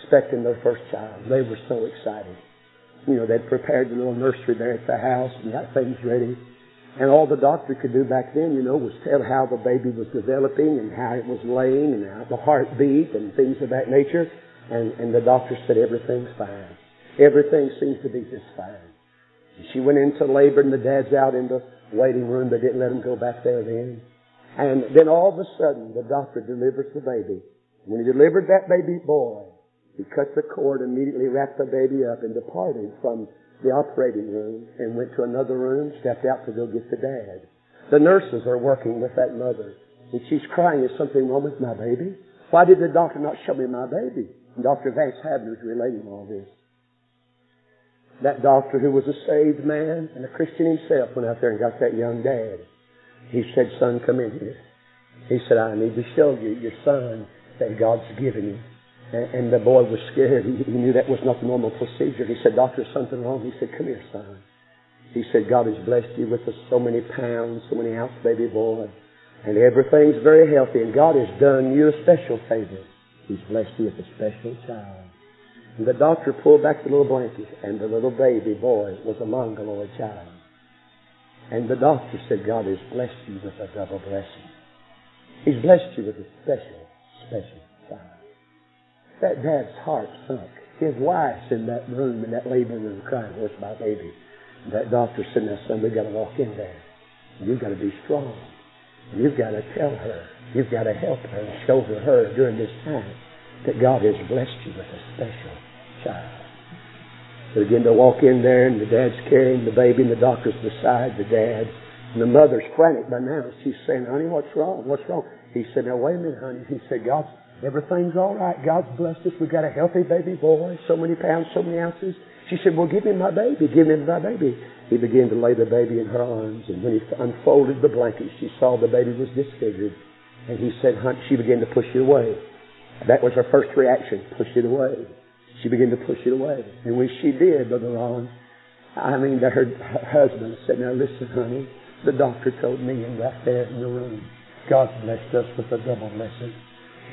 expecting their first child. They were so excited. You know, they'd prepared the little nursery there at the house and got things ready. And all the doctor could do back then, you know, was tell how the baby was developing and how it was laying and how the heart beat and things of that nature. And, and the doctor said everything's fine. Everything seems to be just fine. She went into labor and the dad's out in the waiting room. They didn't let him go back there then. And then all of a sudden, the doctor delivers the baby. When he delivered that baby boy, he cut the cord, immediately wrapped the baby up, and departed from the operating room and went to another room, stepped out to go get the dad. The nurses are working with that mother, and she's crying, is something wrong with my baby? Why did the doctor not show me my baby? And Dr. Vance Havner is relating all this. That doctor who was a saved man and a Christian himself went out there and got that young dad. He said, son, come in here. He said, I need to show you your son that God's given you. And, the boy was scared. He, knew that was not the normal procedure. He said, doctor, something wrong? He said, come here, son. He said, God has blessed you with so many pounds, so many ounces, baby boy. And everything's very healthy. And God has done you a special favor. He's blessed you with a special child. And the doctor pulled back the little blanket, and the little baby boy was a mongoloid child. And the doctor said, God has blessed you with a double blessing. He's blessed you with a special, special. That dad's heart sunk. His wife's in that room, in that labor room, crying, Where's my baby? That doctor said, Now, son, we've got to walk in there. You've got to be strong. You've got to tell her. You've got to help her and show her during this time that God has blessed you with a special child. They begin to walk in there, and the dad's carrying the baby, and the doctor's beside the dad. And the mother's frantic by now. She's saying, honey, what's wrong? What's wrong? He said, now wait a minute, honey. He said, God, everything's all right. God's blessed us. We've got a healthy baby boy, so many pounds, so many ounces. She said, well, give me my baby. Give me my baby. He began to lay the baby in her arms, and when he unfolded the blanket, she saw the baby was disfigured. And he said, honey, she began to push it away. That was her first reaction, push it away. She began to push it away. And when she did, Brother Ron, I mean, her, her husband said, now listen, honey, the doctor told me and right there in the room, God's blessed us with a double blessing.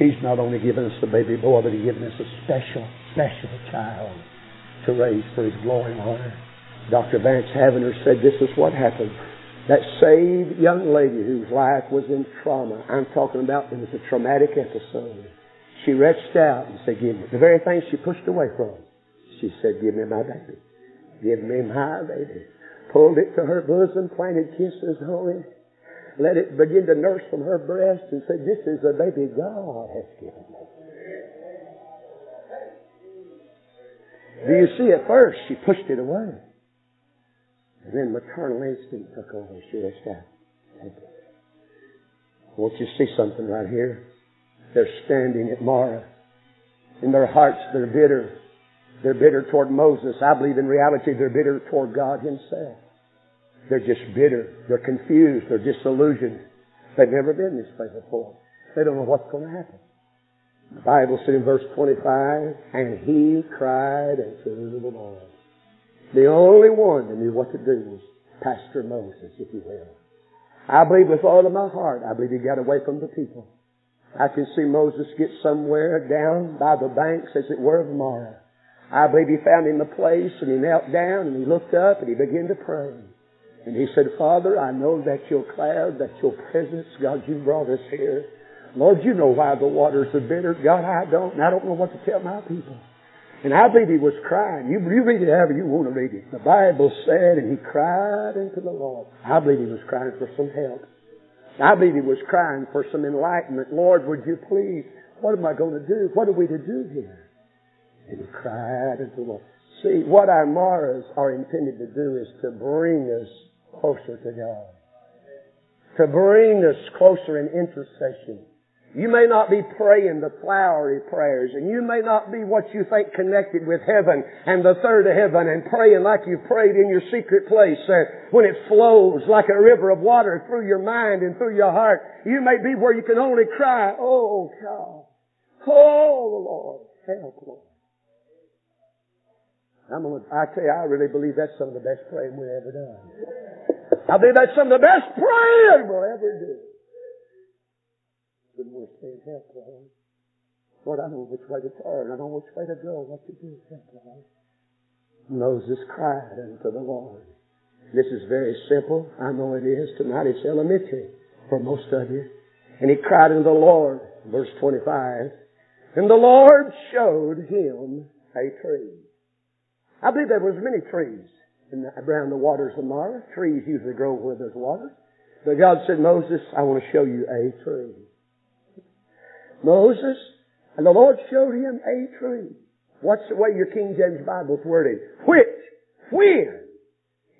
He's not only given us the baby boy, but He's given us a special, special child to raise for His glory and honor. Dr. Vance Havner said this is what happened. That saved young lady whose life was in trauma, I'm talking about it was a traumatic episode. She reached out and said, give me. The very thing she pushed away from. She said, give me my baby. Give me my baby. Pulled it to her bosom, planted kisses on it. Let it begin to nurse from her breast and said, this is the baby God has given me. Do you see at first she pushed it away. And then maternal instinct took over. She reached out. I want you see something right here. They're standing at Marah. In their hearts, they're bitter. They're bitter toward Moses. I believe in reality, they're bitter toward God Himself. They're just bitter. They're confused. They're disillusioned. They've never been this way before. They don't know what's going to happen. The Bible said in verse 25, and he cried unto the Lord. The only one that knew what to do was Pastor Moses, if you will. I believe with all of my heart, I believe he got away from the people. I can see Moses get somewhere down by the banks, as it were, of Marah. I believe he found him a place and he knelt down and he looked up and he began to pray. And he said, Father, I know that your cloud, that your presence, God, you brought us here. Lord, you know why the waters are bitter. God, I don't. And I don't know what to tell my people. And I believe he was crying. You, you read it however you want to read it. The Bible said, and he cried unto the Lord. I believe he was crying for some help. I believe he was crying for some enlightenment. Lord, would you please, what am I going to do? What are we to do here? And he cried unto the Lord. See, what our Marahs are intended to do is to bring us closer to God. To bring us closer in intercession. You may not be praying the flowery prayers, and you may not be what you think connected with heaven and the third of heaven and praying like you prayed in your secret place when it flows like a river of water through your mind and through your heart. You may be where you can only cry, Oh God, oh Lord, help Lord. I'm gonna, I tell you, I really believe that's some of the best praying we've ever done. I believe that's some of the best praying we'll ever do and we're saying, help, Lord. Lord, I know which way to turn. I know which way to go, what to do. Help, Lord. Moses cried unto the Lord. This is very simple. I know it is. Tonight it's elementary for most of you. And he cried unto the Lord, verse 25. And the Lord showed him a tree. I believe there was many trees in the, around the waters of Marah. Trees usually grow where there's water. But God said, Moses, I want to show you a tree. Moses, and the Lord showed him a tree. What's the way your King James Bible's worded? Which, when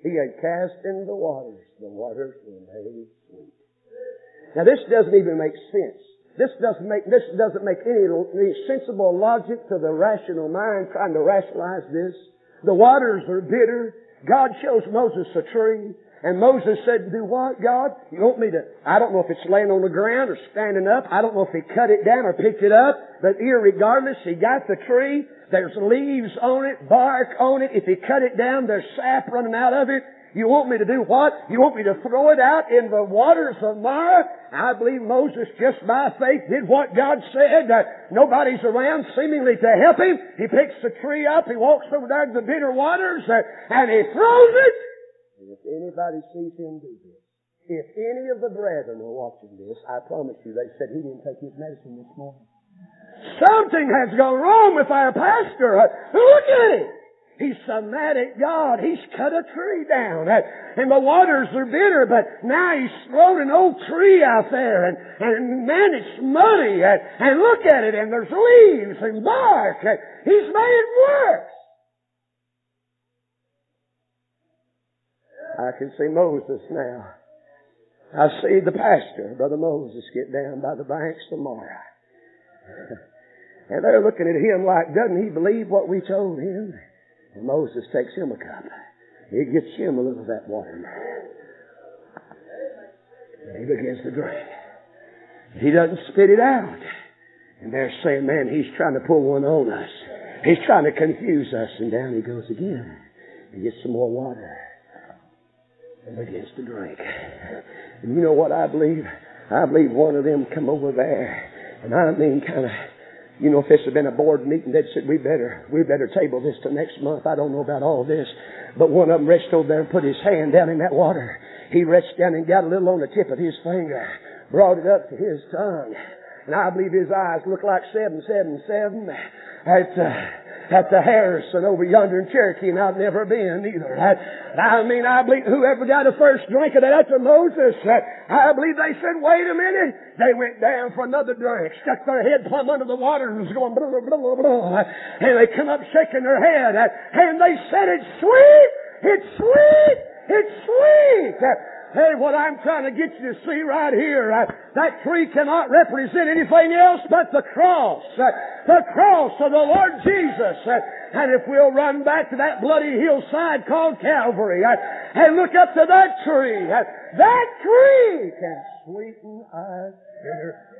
he had cast in the waters, the waters were made sweet. Now this doesn't even make sense. This doesn't make, this doesn't make any, any sensible logic to the rational mind trying to rationalize this. The waters are bitter. God shows Moses a tree. And Moses said, do what, God? You want me to, I don't know if it's laying on the ground or standing up. I don't know if he cut it down or picked it up. But irregardless, he got the tree. There's leaves on it, bark on it. If he cut it down, there's sap running out of it. You want me to do what? You want me to throw it out in the waters of Marah? I believe Moses just by faith did what God said. Uh, nobody's around seemingly to help him. He picks the tree up, he walks over there to the bitter waters, uh, and he throws it and if anybody sees him do this, if any of the brethren are watching this, I promise you, they said he didn't take his medicine this morning. Something has gone wrong with our pastor. Look at him. He's some mad at God. He's cut a tree down. And the waters are bitter, but now he's thrown an old tree out there. And, and man, it's muddy. And, and look at it. And there's leaves and bark. And he's made it worse. I can see Moses now. I see the pastor, Brother Moses, get down by the banks tomorrow. <laughs> And they're looking at him like, doesn't he believe what we told him? And Moses takes him a cup. He gets him a little of that water. And he begins to drink. He doesn't spit it out. And they're saying, man, he's trying to pull one on us. He's trying to confuse us. And down he goes again. He gets some more water and begins to drink. And you know what I believe? I believe one of them come over there, and I mean kind of, you know, if this had been a board meeting, they'd said, we better, we better table this to next month. I don't know about all this. But one of them reached over there and put his hand down in that water. He reached down and got a little on the tip of his finger, brought it up to his tongue. And I believe his eyes look like 777. At, uh, at the Harrison over yonder in Cherokee, and I've never been either. I, I mean, I believe whoever got a first drink of that after Moses, I believe they said, wait a minute. They went down for another drink, stuck their head plumb under the water and was going blah, blah, blah, blah. And they come up shaking their head, and they said, it's sweet! It's sweet! It's sweet! Hey, what I'm trying to get you to see right here, uh, that tree cannot represent anything else but the cross. Uh, the cross of the Lord Jesus. Uh, and if we'll run back to that bloody hillside called Calvary uh, and look up to that tree, uh, that tree can sweeten our bitter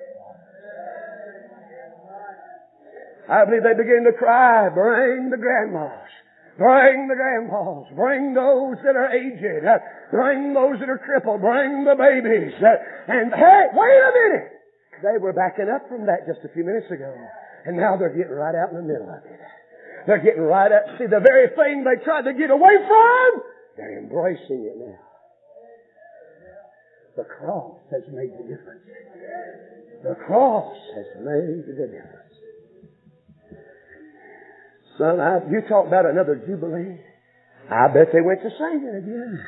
I believe they begin to cry, bring the grandmas. Bring the grandmas. Bring those that are aged. Bring those that are crippled. Bring the babies. And hey, wait a minute. They were backing up from that just a few minutes ago. And now they're getting right out in the middle of it. They're getting right up. See, the very thing they tried to get away from, they're embracing it now. The cross has made the difference. The cross has made the difference. Son, I, you talk about another Jubilee. I bet they went to singing again.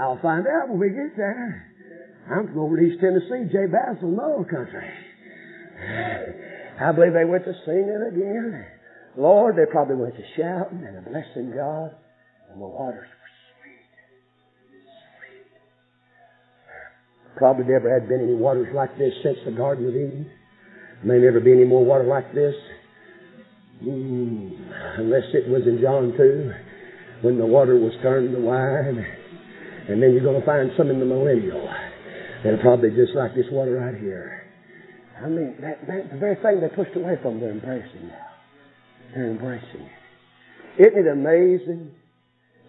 I'll find out when we get there. I'm from over East Tennessee, J. Basil, Knoll Country. I believe they went to singing again. Lord, they probably went to shouting and blessing God, and the waters were sweet. Sweet. Probably never had been any waters like this since the Garden of Eden. May never be any more water like this. Mm, unless it was in John 2, when the water was turned to wine. And then you're going to find some in the millennial that are probably just like this water right here. I mean, that, that, the very thing they pushed away from, they're embracing now. They're embracing it. Isn't it amazing?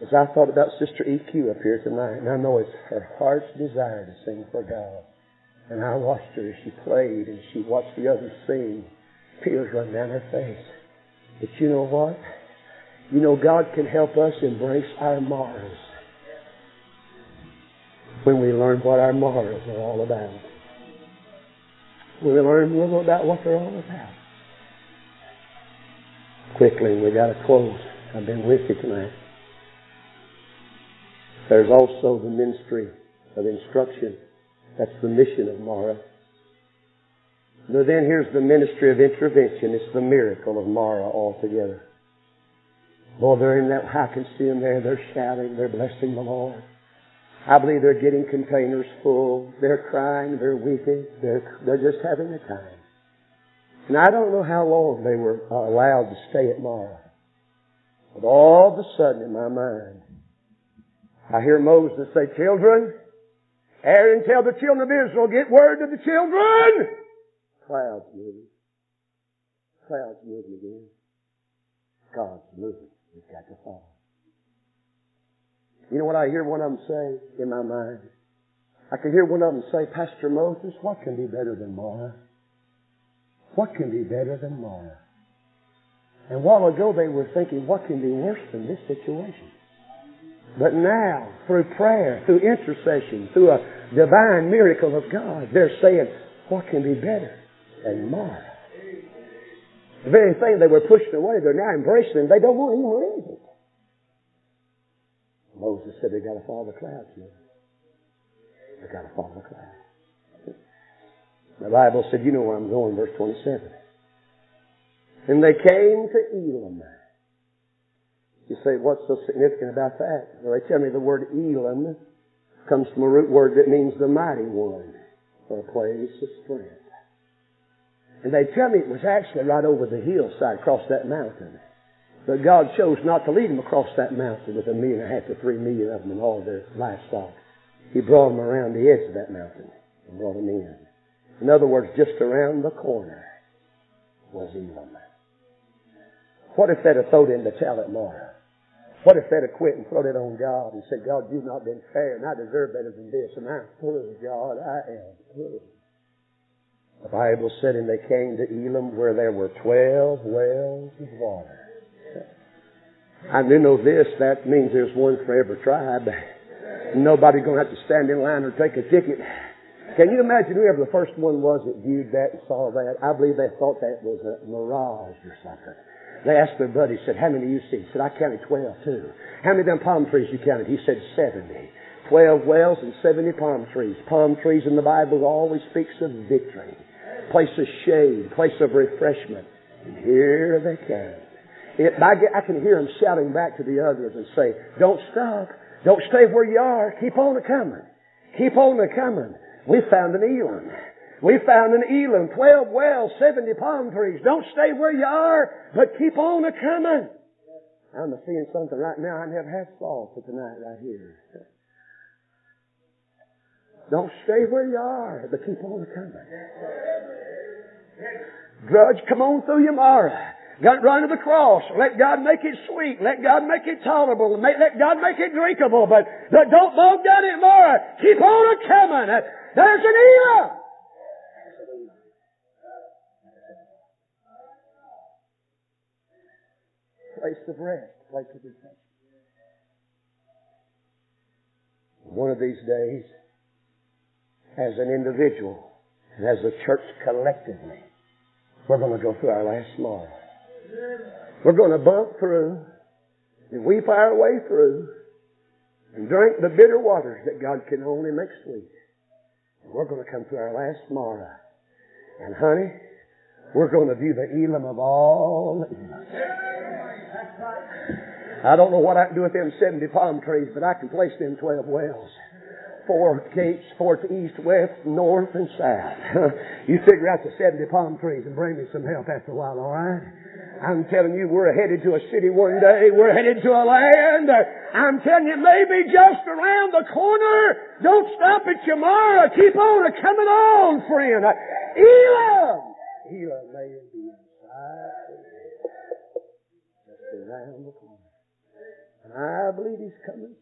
As I thought about Sister EQ up here tonight, and I know it's her heart's desire to sing for God. And I watched her as she played and she watched the others sing. Tears run down her face. But you know what? You know God can help us embrace our Marahs when we learn what our Marahs are all about. When we learn a little about what they're all about quickly. We got to close. I've been with you tonight. There's also the ministry of instruction. That's the mission of Marah. But then here's the ministry of intervention. It's the miracle of Marah altogether. Boy, they're in that, I can see them there. They're shouting. They're blessing the Lord. I believe they're getting containers full. They're crying. They're weeping. They're, they're just having a time. And I don't know how long they were allowed to stay at Marah. But all of a sudden in my mind, I hear Moses say, Children, Aaron, tell the children of Israel, get word to the children! Clouds moving. Clouds moving again. God's moving. We've got to follow. You know what I hear one of them say in my mind? I can hear one of them say, Pastor Moses, what can be better than Marah? What can be better than Marah? And a while ago they were thinking, what can be worse than this situation? But now, through prayer, through intercession, through a divine miracle of God, they're saying, what can be better than Marah? The very thing they were pushing away, they're now embracing, they don't want to even leave it. Moses said, they got to follow the clouds, man. They got to follow the clouds. The Bible said, you know where I'm going, verse 27. And they came to Elim. You say, what's so significant about that? Well, they tell me the word Elim comes from a root word that means the mighty one, or a place of strength. And they tell me it was actually right over the hillside across that mountain. But God chose not to lead them across that mountain with a million and a half to three million of them and all their livestock. He brought them around the edge of that mountain and brought them in. In other words, just around the corner was Elim. What if they'd have thrown in the towel at Marah? What if they'd have quit and thrown it on God and said, God, you've not been fair and I deserve better than this and I'm full, God, I am. The Bible said, and they came to Elim where there were twelve wells of water. I do know this, that means there's one for every tribe. Nobody's gonna have to stand in line or take a ticket. Can you imagine whoever the first one was that viewed that and saw that? I believe they thought that was a mirage or something. They asked their buddy, said, how many do you see? He said, I counted 12 too. How many them palm trees you counted? He said, 70. 12 wells and 70 palm trees. Palm trees in the Bible always speaks of victory. Place of shade, place of refreshment. And here they come. It, I, I can hear them shouting back to the others and say, don't stop. Don't stay where you are. Keep on a coming. Keep on a coming. We found an Elim. We found an Elim, 12 wells, 70 palm trees. Don't stay where you are, but keep on a coming. I'm seeing something right now I never had saw for tonight right here. Don't stay where you are, but keep on coming. Grudge, come on through your Marah. Got run to the cross. Let God make it sweet. Let God make it tolerable. Let God make it drinkable. But, but don't bog down it more. Keep on coming. There's an era. Place of rest. Place of refreshment. One of these days, as an individual and as a church collectively, we're going to go through our last mile. We're going to bump through and weep our way through and drink the bitter waters that God can only make sweet. And we're going to come through our last Marah. And honey, we're going to view the Elim of all I don't know what I can do with them 70 palm trees, but I can place them 12 wells four gates, four east, west, north, and south. <laughs> you figure out the 70 palm trees and bring me some help after a while, all right? I'm telling you, we're headed to a city one day. We're headed to a land. I'm telling you, maybe just around the corner. Don't stop at tomorrow. Keep on coming on, friend. Elim! Elim may be inside. Just around the corner. And I believe he's coming.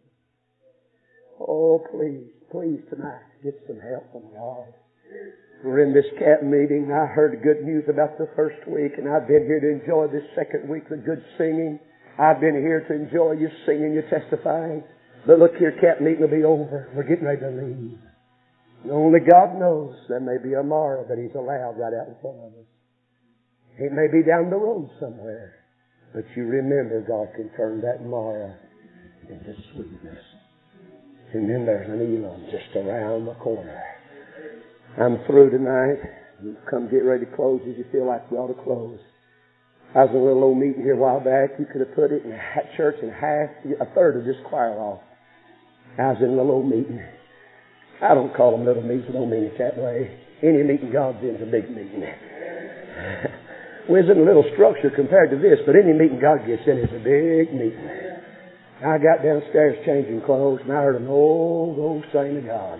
Oh, please, please tonight, get some help from God. We're in this camp meeting. I heard good news about the first week, and I've been here to enjoy this second week, the good singing. I've been here to enjoy you singing, you testifying. But look here, camp meeting will be over. We're getting ready to leave. And only God knows there may be a Marah that He's allowed right out in front of us. It may be down the road somewhere. But you remember God can turn that Marah into sweetness. And then there's an Elim just around the corner. I'm through tonight. Come get ready to close as you feel like we ought to close. I was in a little old meeting here a while back. You could have put it in a church in half, a third of this choir off. I was in a little old meeting. I don't call them little meetings. I don't mean it that way. Any meeting God's in is a big meeting. <laughs> we was in a little structure compared to this, but any meeting God gets in is a big meeting. I got downstairs changing clothes and I heard an old, old saint of God.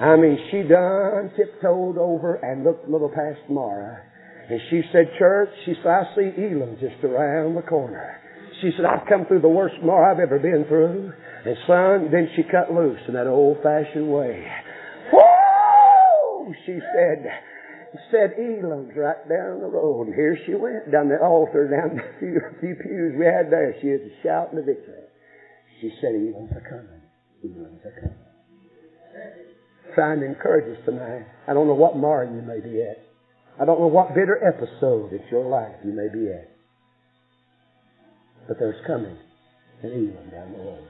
I mean, she done tiptoed over and looked a little past Marah. And she said, church, she said, I see Elim just around the corner. She said, I've come through the worst Marah I've ever been through. And son, then she cut loose in that old fashioned way. Whoa! She said, said Elim's right down the road. And here she went down the altar, down the <laughs> few, few pews we had there. She was shouting the victory. She said, a coming. Elim's a coming. Trying to encourage us tonight. I don't know what marring you may be at. I don't know what bitter episode in your life you may be at. But there's coming an Elim down the road.